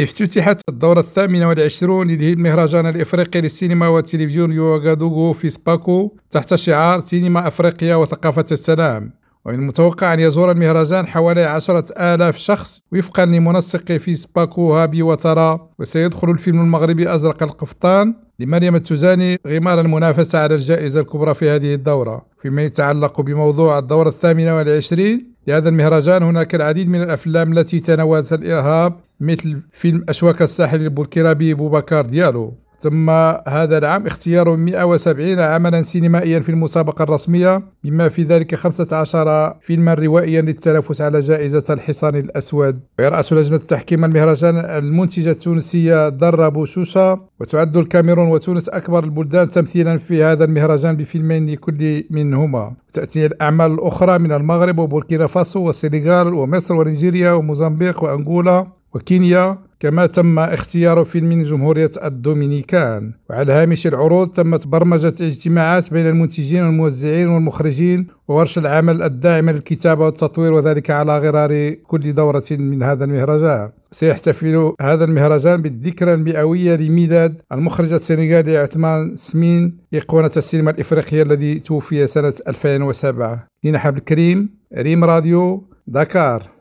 افتتحت الدورة الثامنة والعشرون للمهرجان الإفريقي للسينما والتلفزيون بواغادوغو فيسباكو تحت شعار سينما أفريقيا وثقافة السلام. ومن المتوقع أن يزور المهرجان حوالي عشرة آلاف شخص وفقا لمنسق فيسباكو هابي واتارا وسيدخل الفيلم المغربي أزرق القفطان لمريم التوزاني غمار المنافسة على الجائزة الكبرى في هذه الدورة. فيما يتعلق بموضوع الدورة الثامنة والعشرين لهذا المهرجان هناك العديد من الأفلام التي تناولت الإرهاب مثل فيلم أشواك الساحل البوركينابي بوبكار ديالو. تم هذا العام اختيار 170 عملا سينمائيا في المسابقة الرسمية بما في ذلك 15 فيلما روائيا للتنافس على جائزة الحصان الأسود. ويرأس لجنة تحكيم المهرجان المنتجة التونسية درة بوشوشة وتعد الكاميرون وتونس أكبر البلدان تمثيلا في هذا المهرجان بفيلمين لكل منهما. تأتي الأعمال الأخرى من المغرب وبوركينا فاسو والسنغال ومصر ونيجيريا وموزمبيق وأنغولا. وكينيا كما تم اختيار فيلم من جمهورية الدومينيكان. وعلى هامش العروض تمت برمجة اجتماعات بين المنتجين والموزعين والمخرجين وورش العمل الداعمة للكتابة والتطوير وذلك على غرار كل دورة من هذا المهرجان. سيحتفل هذا المهرجان بالذكرى المئوية لميلاد المخرج السنغالي عثمان سمين إيقونة السينما الإفريقية الذي توفي سنة 2007 لنا حبل الكريم ريم راديو دكار